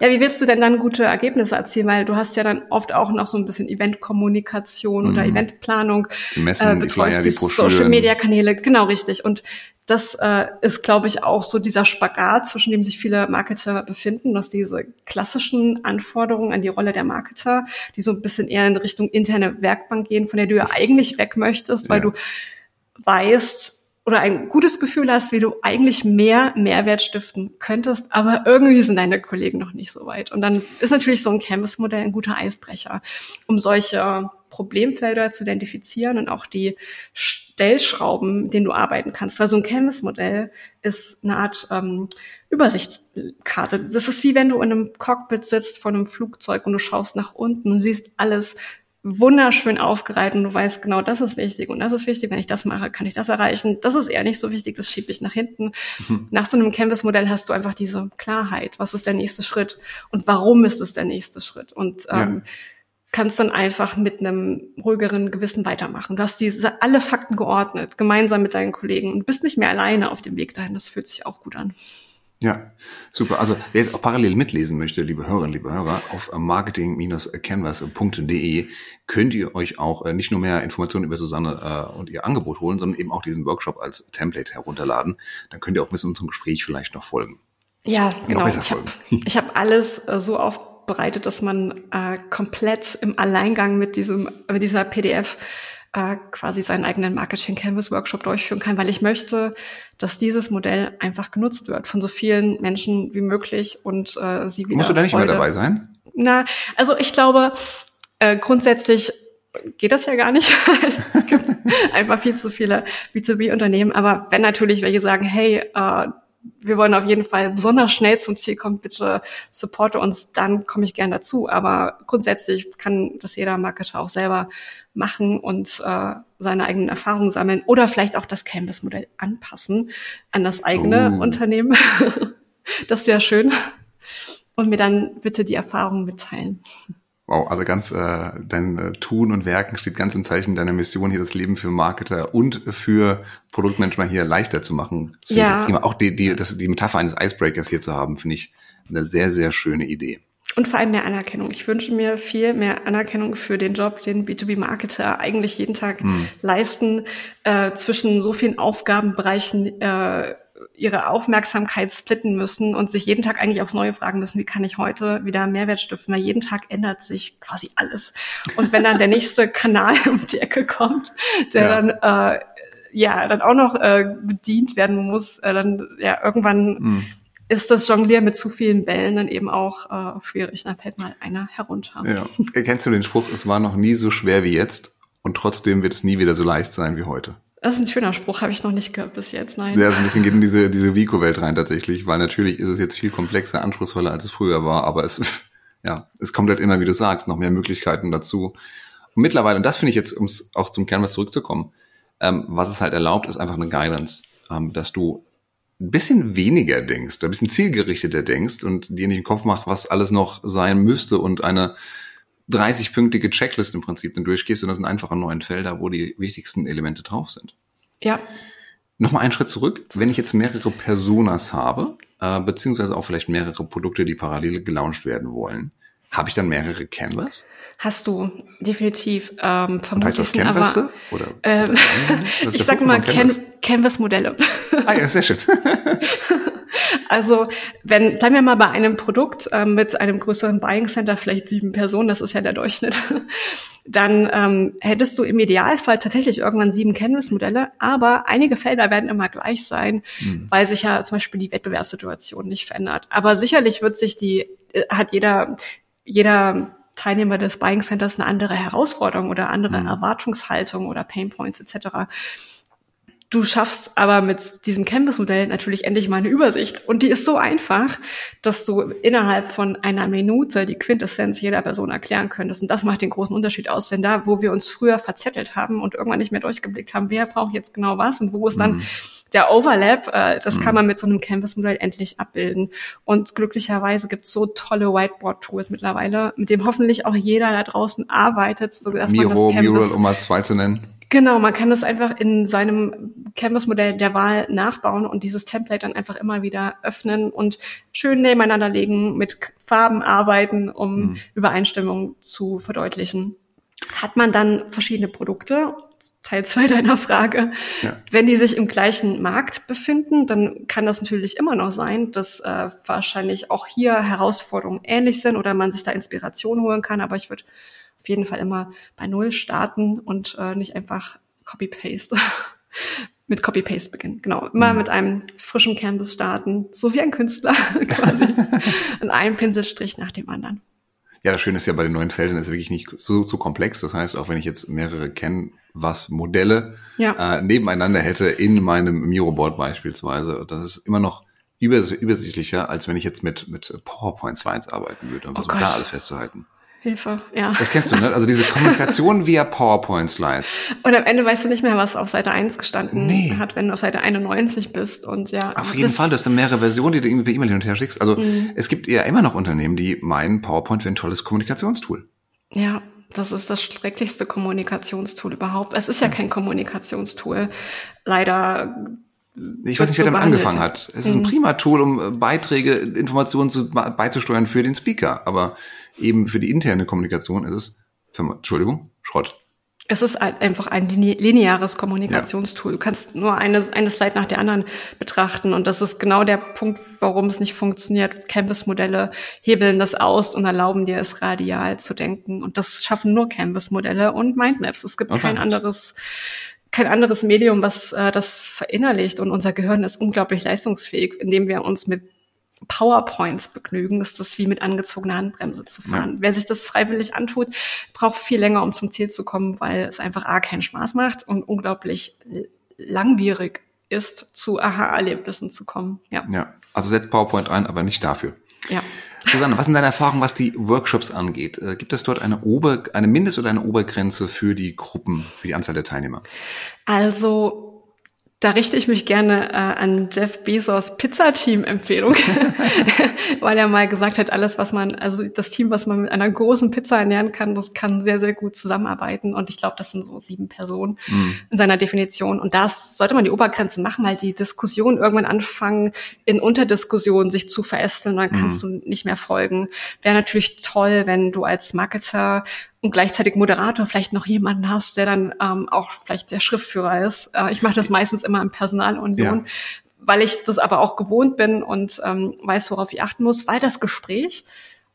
Ja, wie willst du denn dann gute Ergebnisse erzielen? Weil du hast ja dann oft auch noch so ein bisschen Eventkommunikation mhm. oder Eventplanung. Die Messen, äh, die Flyer, die, die Social Media Kanäle, genau richtig. Und das äh, ist, glaube ich, auch so dieser Spagat, zwischen dem sich viele Marketer befinden, dass diese klassischen Anforderungen an die Rolle der Marketer, die so ein bisschen eher in Richtung interne Werkbank gehen, von der du ja eigentlich weg möchtest, weil ja. du weißt, oder ein gutes Gefühl hast, wie du eigentlich mehr Mehrwert stiften könntest, aber irgendwie sind deine Kollegen noch nicht so weit. Und dann ist natürlich so ein Canvas-Modell ein guter Eisbrecher, um solche Problemfelder zu identifizieren und auch die Stellschrauben, denen du arbeiten kannst. Weil so ein Canvas-Modell ist eine Art ähm, Übersichtskarte. Das ist wie wenn du in einem Cockpit sitzt von einem Flugzeug und du schaust nach unten und siehst alles wunderschön aufgereiht und du weißt genau, das ist wichtig und das ist wichtig. Wenn ich das mache, kann ich das erreichen. Das ist eher nicht so wichtig, das schiebe ich nach hinten. Mhm. Nach so einem Canvas-Modell hast du einfach diese Klarheit. Was ist der nächste Schritt und warum ist es der nächste Schritt? Und ähm, ja. kannst dann einfach mit einem ruhigeren Gewissen weitermachen. Du hast diese alle Fakten geordnet, gemeinsam mit deinen Kollegen und bist nicht mehr alleine auf dem Weg dahin. Das fühlt sich auch gut an. Ja, super. Also wer jetzt auch parallel mitlesen möchte, liebe Hörerinnen, liebe Hörer, auf marketing-canvas.de könnt ihr euch auch äh, nicht nur mehr Informationen über Susanne äh, und ihr Angebot holen, sondern eben auch diesen Workshop als Template herunterladen. Dann könnt ihr auch bis unserem Gespräch vielleicht noch folgen. Ja, genau. Ich habe <laughs> hab alles äh, so aufbereitet, dass man äh, komplett im Alleingang mit diesem mit dieser PDF äh, quasi seinen eigenen Marketing Canvas Workshop durchführen kann, weil ich möchte, dass dieses Modell einfach genutzt wird von so vielen Menschen wie möglich und äh, sie wieder. Musst du da nicht Freude. mehr dabei sein? Na, also ich glaube, äh, grundsätzlich geht das ja gar nicht. <laughs> es gibt <laughs> einfach viel zu viele B2B-Unternehmen. Aber wenn natürlich welche sagen, hey, äh, wir wollen auf jeden Fall besonders schnell zum Ziel kommen, bitte supporte uns, dann komme ich gern dazu. Aber grundsätzlich kann das jeder Marketer auch selber machen und äh, seine eigenen Erfahrungen sammeln oder vielleicht auch das Canvas-Modell anpassen an das eigene oh. Unternehmen. <laughs> das wäre schön. Und mir dann bitte die Erfahrungen mitteilen. Wow, also ganz äh, dein äh, Tun und Werken steht ganz im Zeichen deiner Mission, hier das Leben für Marketer und für Produktmanagement hier leichter zu machen. Das ja. Auch die, die, das, die Metapher eines Icebreakers hier zu haben, finde ich eine sehr, sehr schöne Idee. Und vor allem mehr Anerkennung. Ich wünsche mir viel mehr Anerkennung für den Job, den B2B-Marketer eigentlich jeden Tag mhm. leisten, äh, zwischen so vielen Aufgabenbereichen äh, ihre Aufmerksamkeit splitten müssen und sich jeden Tag eigentlich aufs Neue fragen müssen, wie kann ich heute wieder Mehrwert stiften, weil jeden Tag ändert sich quasi alles. Und wenn dann der nächste <laughs> Kanal um die Ecke kommt, der ja. dann äh, ja dann auch noch äh, bedient werden muss, äh, dann ja irgendwann mhm. ist das Jonglieren mit zu vielen Bällen dann eben auch äh, schwierig. Dann fällt mal einer herunter. Ja. Kennst du den Spruch, es war noch nie so schwer wie jetzt und trotzdem wird es nie wieder so leicht sein wie heute? Das ist ein schöner Spruch, habe ich noch nicht gehört bis jetzt, nein. Ja, so ein bisschen geht in diese, diese Vico-Welt rein tatsächlich, weil natürlich ist es jetzt viel komplexer, anspruchsvoller, als es früher war, aber es, <laughs> ja, es kommt halt immer, wie du sagst, noch mehr Möglichkeiten dazu. Und mittlerweile, und das finde ich jetzt, um auch zum Canvas zurückzukommen, ähm, was es halt erlaubt, ist einfach eine Guidance, ähm, dass du ein bisschen weniger denkst, ein bisschen zielgerichteter denkst und dir nicht den Kopf machst, was alles noch sein müsste und eine 30-pünktige Checklist im Prinzip dann durchgehst und das sind einfach neun Felder, wo die wichtigsten Elemente drauf sind. Ja. Nochmal einen Schritt zurück. Wenn ich jetzt mehrere Personas habe, äh, beziehungsweise auch vielleicht mehrere Produkte, die parallel gelauncht werden wollen, habe ich dann mehrere Canvas? Hast du definitiv ähm, vermutlich. Und heißt das Canvas? Aber, oder, äh, <laughs> ich sag mal Can Canvas-Modelle. Ah ja, sehr schön. <laughs> also wenn bleiben wir mal bei einem Produkt äh, mit einem größeren Buying Center, vielleicht sieben Personen, das ist ja der Durchschnitt, <laughs> dann ähm, hättest du im Idealfall tatsächlich irgendwann sieben Canvas-Modelle, aber einige Felder werden immer gleich sein, mhm. weil sich ja zum Beispiel die Wettbewerbssituation nicht verändert. Aber sicherlich wird sich die, äh, hat jeder, jeder Teilnehmer des Buying Centers eine andere Herausforderung oder andere mhm. Erwartungshaltung oder Painpoints etc. Du schaffst aber mit diesem Canvas-Modell natürlich endlich mal eine Übersicht. Und die ist so einfach, dass du innerhalb von einer Minute die Quintessenz jeder Person erklären könntest. Und das macht den großen Unterschied aus, wenn da, wo wir uns früher verzettelt haben und irgendwann nicht mehr durchgeblickt haben, wer braucht jetzt genau was und wo ist dann mhm. Der Overlap, äh, das mhm. kann man mit so einem Canvas-Modell endlich abbilden. Und glücklicherweise gibt es so tolle Whiteboard-Tools mittlerweile, mit dem hoffentlich auch jeder da draußen arbeitet, so dass Miro, man das Canvas Mural, um mal zwei zu nennen. Genau, man kann das einfach in seinem Canvas-Modell der Wahl nachbauen und dieses Template dann einfach immer wieder öffnen und schön nebeneinander legen, mit Farben arbeiten, um mhm. Übereinstimmung zu verdeutlichen. Hat man dann verschiedene Produkte, Teil zwei deiner Frage, ja. wenn die sich im gleichen Markt befinden, dann kann das natürlich immer noch sein, dass äh, wahrscheinlich auch hier Herausforderungen ähnlich sind oder man sich da Inspiration holen kann, aber ich würde auf jeden Fall immer bei Null starten und äh, nicht einfach Copy-Paste. <laughs> mit Copy-Paste beginnen. Genau. Immer mhm. mit einem frischen Canvas starten. So wie ein Künstler <laughs> quasi. <laughs> und einen Pinselstrich nach dem anderen. Ja, das Schöne ist ja bei den neuen Feldern ist wirklich nicht so, so komplex. Das heißt, auch wenn ich jetzt mehrere Canvas-Modelle ja. äh, nebeneinander hätte in meinem Miroboard beispielsweise, das ist immer noch übersichtlicher, als wenn ich jetzt mit, mit PowerPoint-Slides arbeiten würde, um oh da alles festzuhalten. Hilfe, ja. Das kennst du, ne? Also diese Kommunikation <laughs> via PowerPoint-Slides. Und am Ende weißt du nicht mehr, was auf Seite 1 gestanden nee. hat, wenn du auf Seite 91 bist. Und ja. Auf jeden Fall, das sind mehrere Versionen, die du irgendwie per E-Mail hin und her schickst. Also mhm. es gibt ja immer noch Unternehmen, die meinen, PowerPoint wäre ein tolles Kommunikationstool. Ja, das ist das schrecklichste Kommunikationstool überhaupt. Es ist ja kein Kommunikationstool. Leider ich weiß nicht, wer damit angefangen hat. Es ist ein mhm. prima Tool, um äh, Beiträge, Informationen zu, beizusteuern für den Speaker. Aber eben für die interne Kommunikation ist es, Entschuldigung, Schrott. Es ist einfach ein lineares Kommunikationstool. Du kannst nur eine, eine Slide nach der anderen betrachten. Und das ist genau der Punkt, warum es nicht funktioniert. Canvas-Modelle hebeln das aus und erlauben dir es radial zu denken. Und das schaffen nur Canvas-Modelle und Mindmaps. Es gibt okay. kein anderes kein anderes Medium, was äh, das verinnerlicht. Und unser Gehirn ist unglaublich leistungsfähig, indem wir uns mit PowerPoints begnügen, ist das wie mit angezogener Handbremse zu fahren. Ja. Wer sich das freiwillig antut, braucht viel länger, um zum Ziel zu kommen, weil es einfach A, keinen Spaß macht und unglaublich langwierig ist, zu Aha-Erlebnissen zu kommen. Ja. ja, also setzt PowerPoint ein, aber nicht dafür. Ja. Susanne, was sind deine Erfahrungen, was die Workshops angeht? Äh, gibt es dort eine, Ober-, eine Mindest- oder eine Obergrenze für die Gruppen, für die Anzahl der Teilnehmer? Also Da richte ich mich gerne äh, an Jeff Bezos Pizza-Team-Empfehlung, <laughs> weil er mal gesagt hat, alles, was man, also das Team, was man mit einer großen Pizza ernähren kann, das kann sehr, sehr gut zusammenarbeiten. Und ich glaube, das sind so sieben Personen mhm. in seiner Definition. Und das sollte man die Obergrenze machen, weil die Diskussionen irgendwann anfangen, in Unterdiskussionen sich zu verästeln, dann kannst mhm. du nicht mehr folgen. Wäre natürlich toll, wenn du als Marketer und gleichzeitig Moderator vielleicht noch jemanden hast, der dann ähm, auch vielleicht der Schriftführer ist. Äh, ich mache das meistens immer im Personalunion, ja. weil ich das aber auch gewohnt bin und ähm, weiß, worauf ich achten muss, weil das Gespräch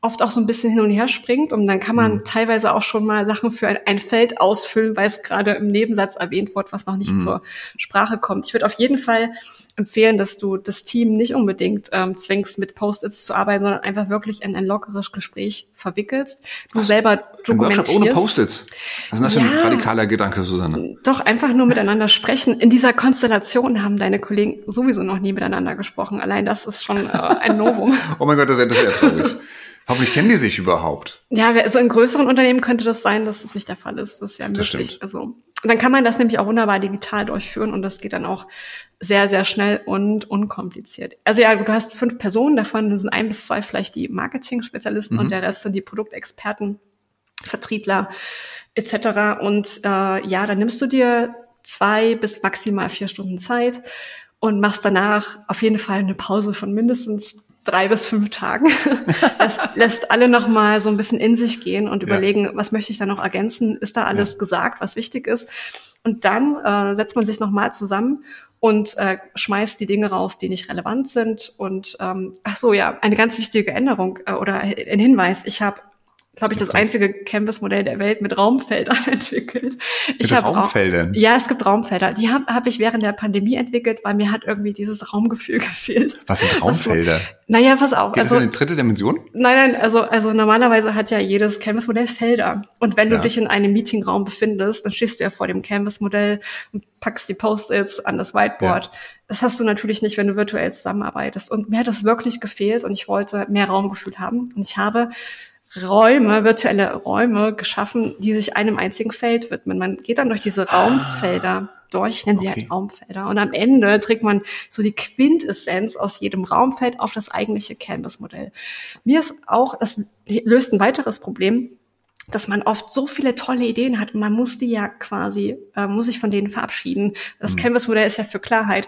oft auch so ein bisschen hin und her springt und dann kann man mhm. teilweise auch schon mal Sachen für ein, ein Feld ausfüllen, weil es gerade im Nebensatz erwähnt wird, was noch nicht mhm. zur Sprache kommt. Ich würde auf jeden Fall empfehlen, dass du das Team nicht unbedingt ähm, zwingst, mit Post-its zu arbeiten, sondern einfach wirklich in ein lockeres Gespräch verwickelst. Du was? selber dokumentierst. Ein ohne Post-its. Was ist das ja, für ein radikaler Gedanke, Susanne? Doch, einfach nur miteinander sprechen. In dieser Konstellation haben deine Kollegen sowieso noch nie miteinander gesprochen. Allein das ist schon äh, ein Novum. <laughs> oh mein Gott, das wäre das wär traurig. <laughs> Hoffentlich kennen die sich überhaupt. Ja, also in größeren Unternehmen könnte das sein, dass das nicht der Fall ist. Das wäre möglich. Das also dann kann man das nämlich auch wunderbar digital durchführen und das geht dann auch sehr, sehr schnell und unkompliziert. Also ja, du hast fünf Personen, davon sind ein bis zwei vielleicht die Marketing-Spezialisten mhm. und der Rest sind die Produktexperten, Vertriebler etc. Und äh, ja, dann nimmst du dir zwei bis maximal vier Stunden Zeit und machst danach auf jeden Fall eine Pause von mindestens drei bis fünf Tagen. <laughs> lässt, lässt alle noch mal so ein bisschen in sich gehen und überlegen, ja. was möchte ich da noch ergänzen? Ist da alles ja. gesagt, was wichtig ist? Und dann äh, setzt man sich noch mal zusammen und äh, schmeißt die Dinge raus, die nicht relevant sind. Und ähm, ach so, ja, eine ganz wichtige Änderung äh, oder ein Hinweis. Ich habe glaube ich, das einzige Canvas-Modell der Welt mit Raumfeldern <laughs> entwickelt. Ich mit Raumfeldern? Ja, es gibt Raumfelder. Die habe hab ich während der Pandemie entwickelt, weil mir hat irgendwie dieses Raumgefühl <laughs> gefehlt. Was sind Raumfelder? So, naja, pass auf. Geht also, das in die dritte Dimension? Nein, nein, also, also normalerweise hat ja jedes Canvas-Modell Felder. Und wenn du ja. dich in einem Meetingraum befindest, dann stehst du ja vor dem Canvas-Modell und packst die Post-its an das Whiteboard. Ja. Das hast du natürlich nicht, wenn du virtuell zusammenarbeitest. Und mir hat das wirklich gefehlt und ich wollte mehr Raumgefühl haben. Und ich habe Räume, virtuelle Räume geschaffen, die sich einem einzigen Feld widmen. Man geht dann durch diese ah. Raumfelder durch, ich nenne sie okay. halt Raumfelder. Und am Ende trägt man so die Quintessenz aus jedem Raumfeld auf das eigentliche Canvas-Modell. Mir ist auch, das löst ein weiteres Problem, dass man oft so viele tolle Ideen hat und man muss die ja quasi, äh, muss sich von denen verabschieden. Das mhm. Canvas-Modell ist ja für Klarheit.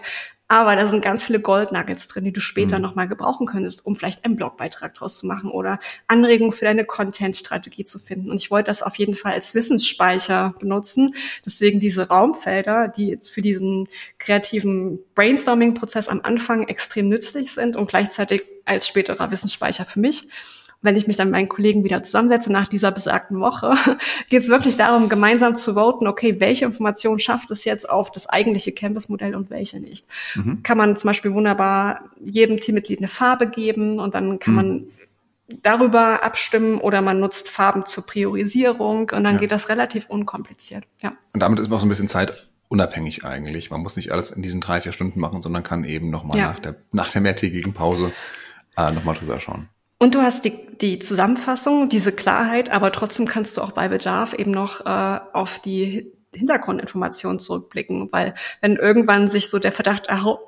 Aber da sind ganz viele Goldnuggets drin, die du später mhm. nochmal gebrauchen könntest, um vielleicht einen Blogbeitrag draus zu machen oder Anregungen für deine Content-Strategie zu finden. Und ich wollte das auf jeden Fall als Wissensspeicher benutzen. Deswegen diese Raumfelder, die für diesen kreativen Brainstorming-Prozess am Anfang extrem nützlich sind und gleichzeitig als späterer Wissensspeicher für mich wenn ich mich dann mit meinen Kollegen wieder zusammensetze nach dieser besagten Woche, <laughs> geht es wirklich darum, gemeinsam zu voten, okay, welche Information schafft es jetzt auf das eigentliche Campus-Modell und welche nicht. Mhm. Kann man zum Beispiel wunderbar jedem Teammitglied eine Farbe geben und dann kann mhm. man darüber abstimmen oder man nutzt Farben zur Priorisierung und dann ja. geht das relativ unkompliziert. Ja. Und damit ist man auch so ein bisschen Zeit unabhängig eigentlich. Man muss nicht alles in diesen drei, vier Stunden machen, sondern kann eben nochmal ja. nach der, nach der mehrtägigen Pause äh, nochmal drüber schauen. Und du hast die, die Zusammenfassung, diese Klarheit, aber trotzdem kannst du auch bei Bedarf eben noch äh, auf die Hintergrundinformationen zurückblicken, weil wenn irgendwann sich so der Verdacht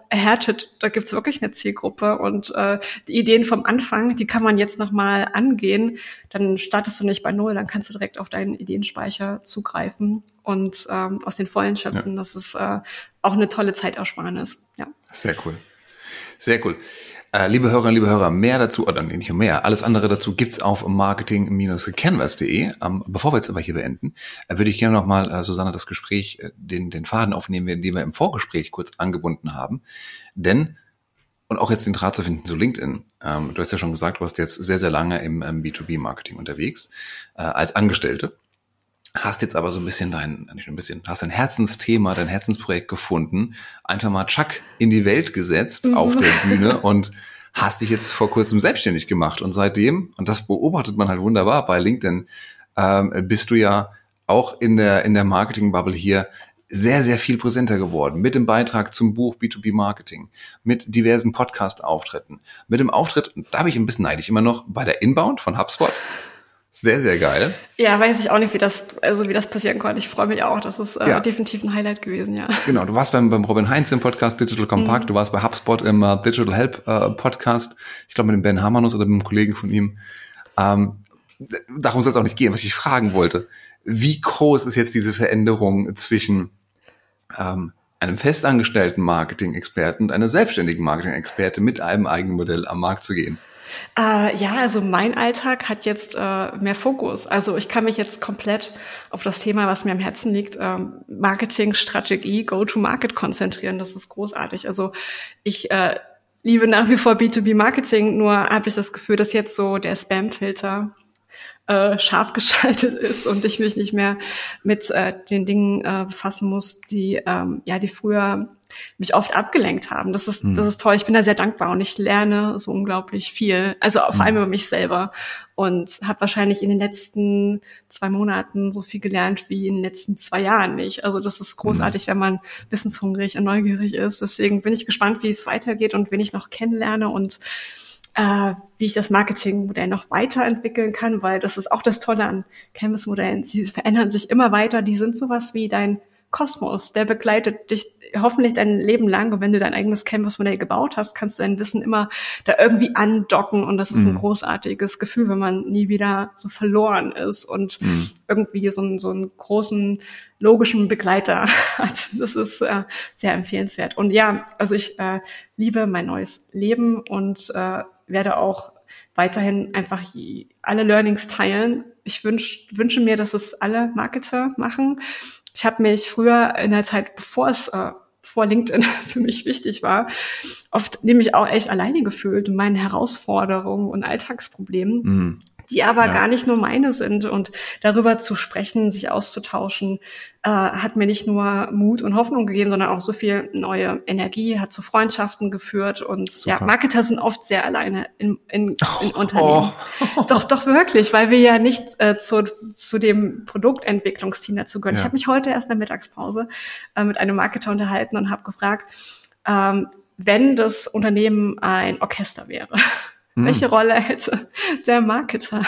erhärtet, da gibt's wirklich eine Zielgruppe und äh, die Ideen vom Anfang, die kann man jetzt nochmal angehen, dann startest du nicht bei Null, dann kannst du direkt auf deinen Ideenspeicher zugreifen und ähm, aus den Vollen schöpfen. Ja. Das ist äh, auch eine tolle Zeitersparnis. Ja. Sehr cool. Sehr cool. Äh, liebe Hörerinnen, liebe Hörer, mehr dazu, oder nicht nur mehr, alles andere dazu gibt's auf marketing-canvas.de. Ähm, bevor wir jetzt aber hier beenden, äh, würde ich gerne nochmal, äh, Susanne, das Gespräch, äh, den, den Faden aufnehmen, den wir im Vorgespräch kurz angebunden haben. Denn, und auch jetzt den Draht zu finden zu LinkedIn, ähm, du hast ja schon gesagt, du warst jetzt sehr, sehr lange im ähm, B2B-Marketing unterwegs, als Angestellte hast jetzt aber so ein bisschen dein, nicht ein bisschen, hast dein Herzensthema, dein Herzensprojekt gefunden, einfach mal Chuck in die Welt gesetzt mhm. auf der Bühne <laughs> und hast dich jetzt vor kurzem selbstständig gemacht. Und seitdem, und das beobachtet man halt wunderbar bei LinkedIn, ähm, bist du ja auch in der, in der Marketing-Bubble hier sehr, sehr viel präsenter geworden. Mit dem Beitrag zum Buch B2B Marketing, mit diversen Podcast-Auftritten, mit dem Auftritt, da bin ich ein bisschen neidisch immer noch, bei der Inbound von HubSpot Sehr, sehr geil. Ja, weiß ich auch nicht, wie das, also wie das passieren konnte. Ich freue mich auch. Das ist äh, ja. definitiv ein Highlight gewesen, ja. Genau, du warst beim, beim Robin Heinz im Podcast Digital Compact, mhm. du warst bei HubSpot im uh, Digital Help uh, Podcast, ich glaube mit dem Ben Hamanus oder mit einem Kollegen von ihm. Ähm, darum soll es auch nicht gehen, was ich fragen wollte. Wie groß ist jetzt diese Veränderung zwischen ähm, einem festangestellten Marketing-Experten und einer selbstständigen Marketing-Experte mit einem eigenen Modell am Markt zu gehen? Äh, ja, also mein Alltag hat jetzt äh, mehr Fokus. Also ich kann mich jetzt komplett auf das Thema, was mir am Herzen liegt, ähm, Marketing, Strategie, Go-to-Market konzentrieren. Das ist großartig. Also ich äh, liebe nach wie vor B2B-Marketing, nur habe ich das Gefühl, dass jetzt so der Spam-Filter äh, scharf <laughs> geschaltet ist und ich mich nicht mehr mit äh, den Dingen äh, befassen muss, die ähm, ja die früher mich oft abgelenkt haben. Das ist, mhm. das ist toll. Ich bin da sehr dankbar und ich lerne so unglaublich viel. Also vor allem mhm. über mich selber und habe wahrscheinlich in den letzten zwei Monaten so viel gelernt wie in den letzten zwei Jahren nicht. Also das ist großartig, mhm. wenn man wissenshungrig und neugierig ist. Deswegen bin ich gespannt, wie es weitergeht und wen ich noch kennenlerne und äh, wie ich das Marketingmodell noch weiterentwickeln kann, weil das ist auch das Tolle an Canvas-Modellen. Sie verändern sich immer weiter. Die sind sowas wie dein Kosmos, der begleitet dich hoffentlich dein Leben lang. Und wenn du dein eigenes Canvas-Modell gebaut hast, kannst du dein Wissen immer da irgendwie andocken. Und das ist mhm. ein großartiges Gefühl, wenn man nie wieder so verloren ist und mhm. irgendwie so, einen, so einen großen logischen Begleiter <laughs> hat. Das ist äh, sehr empfehlenswert. Und ja, also ich äh, liebe mein neues Leben und äh, werde auch weiterhin einfach alle Learnings teilen. Ich wünsch, wünsche mir, dass es alle Marketer machen ich habe mich früher in der Zeit, bevor es äh, vor LinkedIn <laughs> für mich wichtig war, oft nämlich auch echt alleine gefühlt und meinen Herausforderungen und Alltagsproblemen. Mhm die aber ja. gar nicht nur meine sind. Und darüber zu sprechen, sich auszutauschen, äh, hat mir nicht nur Mut und Hoffnung gegeben, sondern auch so viel neue Energie, hat zu Freundschaften geführt. Und Super. ja, Marketer sind oft sehr alleine in, in, in oh. Unternehmen. Oh. <laughs> Doch, doch wirklich, weil wir ja nicht äh, zu, zu dem Produktentwicklungsteam dazu gehören. Ja. Ich habe mich heute erst in der Mittagspause äh, mit einem Marketer unterhalten und habe gefragt, ähm, wenn das Unternehmen ein Orchester wäre, hm. Welche Rolle hätte <laughs> der Marketer?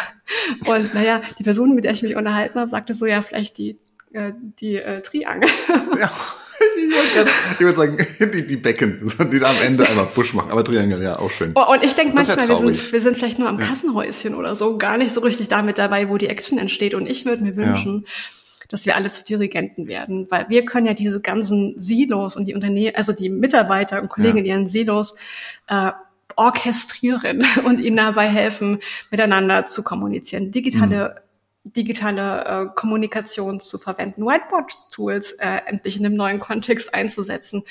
Und naja, die Person, mit der ich mich unterhalten habe, sagte so, ja, vielleicht die, äh, die äh, Triangel. <laughs> Ja. Ich würde sagen, <laughs> die, die Becken, die da am Ende einfach Busch machen. Aber Triangel, ja, auch schön. Oh, und ich denke manchmal, wir sind, wir sind vielleicht nur am ja. Kassenhäuschen oder so, gar nicht so richtig damit dabei, wo die Action entsteht. Und ich würde mir wünschen, ja. dass wir alle zu Dirigenten werden, weil wir können ja diese ganzen Silos und die Unternehmen, also die Mitarbeiter und Kollegen ja. in ihren Silos äh, orchestrieren <laughs> und ihnen dabei helfen, miteinander zu kommunizieren. Digitale mhm. digitale äh, Kommunikation zu verwenden, Whiteboard-Tools äh, endlich in einem neuen Kontext einzusetzen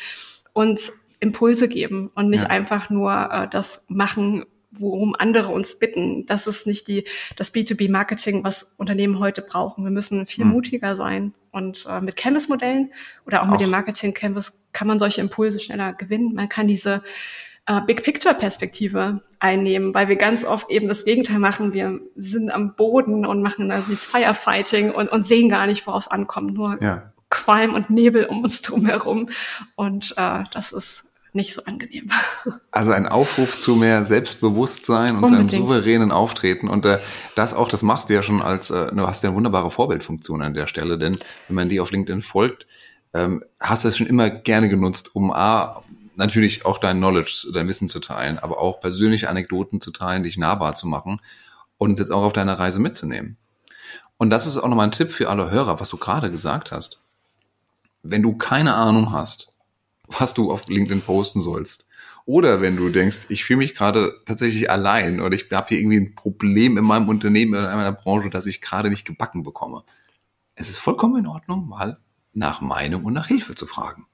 und Impulse geben und nicht ja. einfach nur äh, das machen, worum andere uns bitten. Das ist nicht die, das B2B-Marketing, was Unternehmen heute brauchen. Wir müssen viel mhm. mutiger sein. Und äh, mit Canvas-Modellen oder auch, auch mit dem Marketing-Canvas kann man solche Impulse schneller gewinnen. Man kann diese äh, Big Picture Perspektive einnehmen, weil wir ganz oft eben das Gegenteil machen. Wir sind am Boden und machen da dieses Firefighting und, und sehen gar nicht, worauf es ankommt. Nur ja. Qualm und Nebel um uns drum herum. Und äh, das ist nicht so angenehm. <laughs> Also ein Aufruf zu mehr Selbstbewusstsein und Unbedingt. seinem souveränen Auftreten. Und äh, das auch, das machst du ja schon als, äh, du hast ja eine wunderbare Vorbildfunktion an der Stelle, denn wenn man dir auf LinkedIn folgt, ähm, hast du es schon immer gerne genutzt, um A, natürlich auch dein Knowledge, dein Wissen zu teilen, aber auch persönliche Anekdoten zu teilen, dich nahbar zu machen und uns jetzt auch auf deiner Reise mitzunehmen. Und das ist auch nochmal ein Tipp für alle Hörer, was du gerade gesagt hast. Wenn du keine Ahnung hast, was du auf LinkedIn posten sollst, oder wenn du denkst, ich fühle mich gerade tatsächlich allein oder ich habe hier irgendwie ein Problem in meinem Unternehmen oder in meiner Branche, das ich gerade nicht gebacken bekomme. Es ist vollkommen in Ordnung, mal nach Meinung und nach Hilfe zu fragen.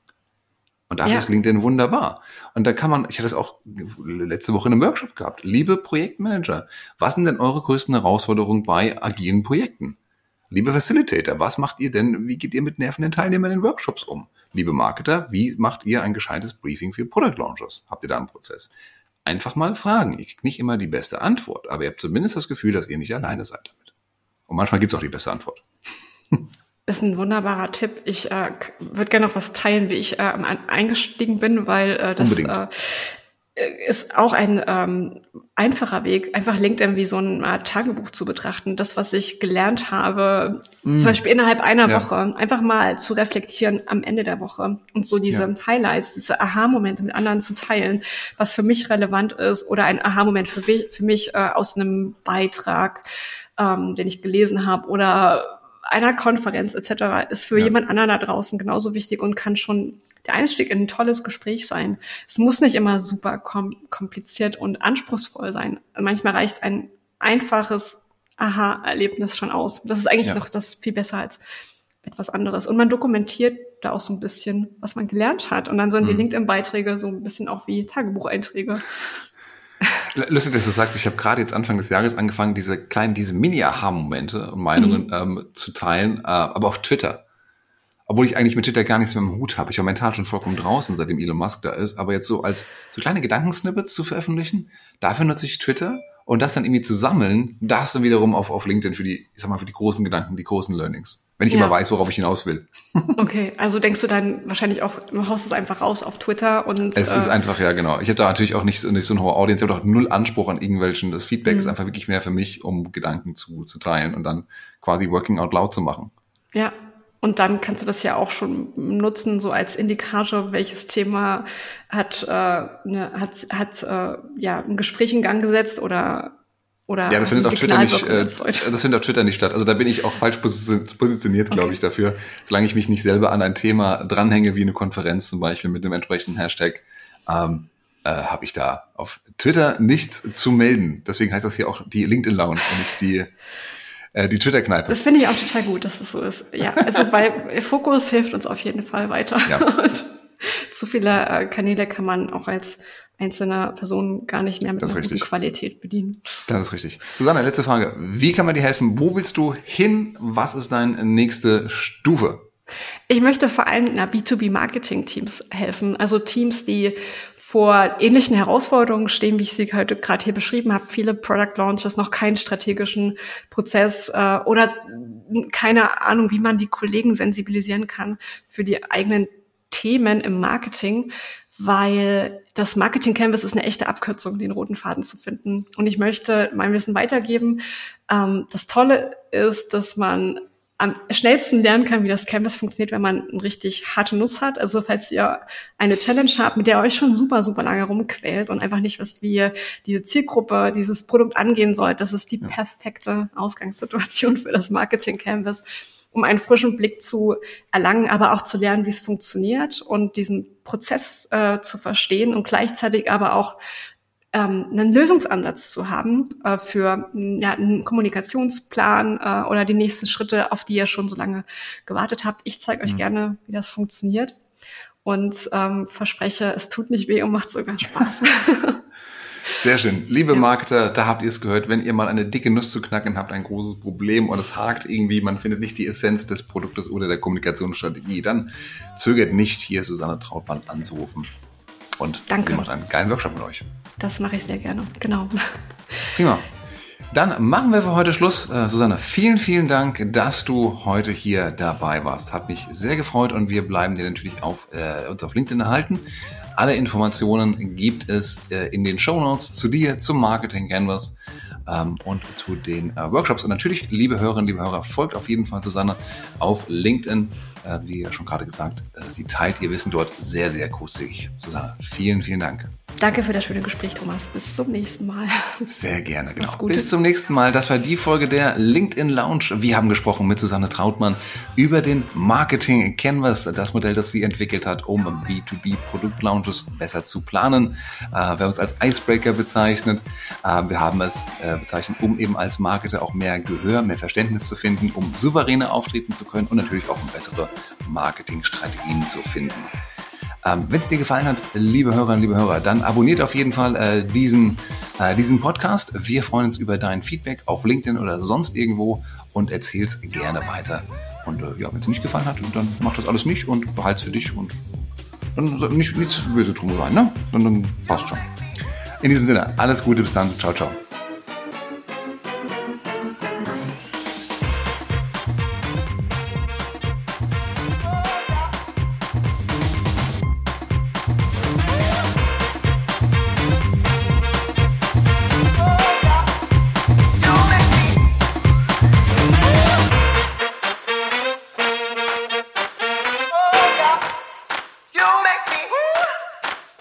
Und dafür ja. ist LinkedIn wunderbar. Und da kann man, ich hatte es auch letzte Woche in einem Workshop gehabt. Liebe Projektmanager, was sind denn eure größten Herausforderungen bei agilen Projekten? Liebe Facilitator, was macht ihr denn, wie geht ihr mit nervenden Teilnehmern in Workshops um? Liebe Marketer, wie macht ihr ein gescheites Briefing für Product Launches? Habt ihr da einen Prozess? Einfach mal fragen. Ihr kriegt nicht immer die beste Antwort, aber ihr habt zumindest das Gefühl, dass ihr nicht alleine seid damit. Und manchmal gibt es auch die beste Antwort. Ist ein wunderbarer Tipp. Ich äh, würde gerne noch was teilen, wie ich äh, eingestiegen bin, weil äh, das äh, ist auch ein ähm, einfacher Weg, einfach LinkedIn wie so ein Art Tagebuch zu betrachten. Das, was ich gelernt habe, mm. zum Beispiel innerhalb einer ja. Woche, einfach mal zu reflektieren am Ende der Woche und so diese ja. Highlights, diese Aha-Momente mit anderen zu teilen, was für mich relevant ist oder ein Aha-Moment für, für mich äh, aus einem Beitrag, ähm, den ich gelesen habe oder einer Konferenz etc. ist für ja. jemand anderen da draußen genauso wichtig und kann schon der Einstieg in ein tolles Gespräch sein. Es muss nicht immer super kom kompliziert und anspruchsvoll sein. Manchmal reicht ein einfaches Aha-Erlebnis schon aus. Das ist eigentlich ja. noch das viel besser als etwas anderes. Und man dokumentiert da auch so ein bisschen, was man gelernt hat. Und dann sind mhm. die LinkedIn-Beiträge so ein bisschen auch wie Tagebucheinträge. Lustig, dass du sagst, ich habe gerade jetzt Anfang des Jahres angefangen, diese kleinen, diese Mini-Aha-Momente und Meinungen mhm. ähm, zu teilen, äh, aber auf Twitter. Obwohl ich eigentlich mit Twitter gar nichts mehr im Hut habe. Ich war mental schon vollkommen draußen, seitdem Elon Musk da ist. Aber jetzt so als so kleine Gedankensnippets zu veröffentlichen, dafür nutze ich Twitter und das dann irgendwie zu sammeln, das dann wiederum auf, auf LinkedIn für die, ich sag mal, für die großen Gedanken, die großen Learnings. Wenn ich ja. immer weiß, worauf ich hinaus will. <laughs> Okay, also denkst du dann wahrscheinlich auch, du haust es einfach raus auf Twitter und. Es äh, ist einfach, ja, genau. Ich habe da natürlich auch nicht, nicht so eine hohe Audience, ich habe auch null Anspruch an irgendwelchen. Das Feedback mhm. ist einfach wirklich mehr für mich, um Gedanken zu, zu teilen und dann quasi working out loud zu machen. Ja, und dann kannst du das ja auch schon nutzen, so als Indikator, welches Thema hat, äh, ne, hat, hat äh, ja, ein Gespräch in Gang gesetzt oder oder ja, das findet auf Twitter nicht, äh, das findet auf Twitter nicht statt. Also da bin ich auch falsch positioniert, glaube okay. ich, dafür. Solange ich mich nicht selber an ein Thema dranhänge, wie eine Konferenz zum Beispiel mit dem entsprechenden Hashtag, ähm, äh, habe ich da auf Twitter nichts zu melden. Deswegen heißt das hier auch die LinkedIn Lounge und nicht die äh, die Twitter-Kneipe. Das finde ich auch total gut, dass es so ist. Ja, also <laughs> weil Fokus hilft uns auf jeden Fall weiter. Ja. Und zu viele äh, Kanäle kann man auch als einzelner Person gar nicht mehr mit einer guten Qualität bedienen. Das ist richtig. Susanne, letzte Frage. Wie kann man dir helfen? Wo willst du hin? Was ist deine nächste Stufe? Ich möchte vor allem na, B2B-Marketing-Teams helfen, also Teams, die vor ähnlichen Herausforderungen stehen, wie ich sie heute gerade hier beschrieben habe. Viele Product Launches, noch keinen strategischen Prozess äh, oder keine Ahnung, wie man die Kollegen sensibilisieren kann für die eigenen Themen im Marketing, weil das Marketing Canvas ist eine echte Abkürzung, den roten Faden zu finden. Und ich möchte mein Wissen weitergeben. Ähm, das Tolle ist, dass man am schnellsten lernen kann, wie das Canvas funktioniert, wenn man eine richtig harte Nuss hat. Also falls ihr eine Challenge habt, mit der ihr euch schon super, super lange rumquält und einfach nicht wisst, wie ihr diese Zielgruppe, dieses Produkt angehen sollt, das ist die perfekte Ausgangssituation für das Marketing Canvas, um einen frischen Blick zu erlangen, aber auch zu lernen, wie es funktioniert und diesen Prozess äh, zu verstehen und gleichzeitig aber auch ähm, einen Lösungsansatz zu haben äh, für ja, einen Kommunikationsplan äh, oder die nächsten Schritte, auf die ihr schon so lange gewartet habt. Ich zeige euch mhm. gerne, wie das funktioniert und ähm, verspreche, es tut nicht weh und macht sogar Spaß. <laughs> Sehr schön. Liebe ja. Marketer, da habt ihr es gehört. Wenn ihr mal eine dicke Nuss zu knacken habt, ein großes Problem und es hakt irgendwie, man findet nicht die Essenz des Produktes oder der Kommunikationsstrategie, dann zögert nicht, hier Susanne Trautmann anzurufen. Und Danke. sie macht einen geilen Workshop mit euch. Das mache ich sehr gerne, genau. Prima. Dann machen wir für heute Schluss. Äh, Susanne, vielen, vielen Dank, dass du heute hier dabei warst. Hat mich sehr gefreut und wir bleiben dir natürlich auf, äh, uns auf LinkedIn erhalten. Alle Informationen gibt es äh, in den Show Notes zu dir, zum Marketing Canvas ähm, und zu den äh, Workshops. Und natürlich, liebe Hörerinnen, liebe Hörer, folgt auf jeden Fall Susanne auf LinkedIn. Äh, wie schon gerade gesagt, äh, sie teilt ihr Wissen dort sehr, sehr großzügig. Susanne, vielen, vielen Dank. Danke für das schöne Gespräch, Thomas. Bis zum nächsten Mal. Sehr gerne, genau. Bis zum nächsten Mal. Das war die Folge der LinkedIn Lounge. Wir haben gesprochen mit Susanne Trautmann über den Marketing Canvas, das Modell, das sie entwickelt hat, um B2B Produktlaunches besser zu planen. Äh, wir haben es als Icebreaker bezeichnet. Wir haben es bezeichnet, um eben als Marketer auch mehr Gehör, mehr Verständnis zu finden, um souveräner auftreten zu können und natürlich auch um bessere Marketingstrategien zu finden. Ähm, Wenn es dir gefallen hat, liebe Hörerinnen, liebe Hörer, dann abonniert auf jeden Fall äh, diesen, äh, diesen Podcast. Wir freuen uns über dein Feedback auf LinkedIn oder sonst irgendwo und erzähl's gerne weiter. Und äh, ja, wenn es nicht gefallen hat, dann mach das alles nicht und behalt's für dich und dann soll nicht, nichts böse drum sein, ne? Dann, dann passt schon. In diesem Sinne, alles Gute, bis dann. Ciao, ciao.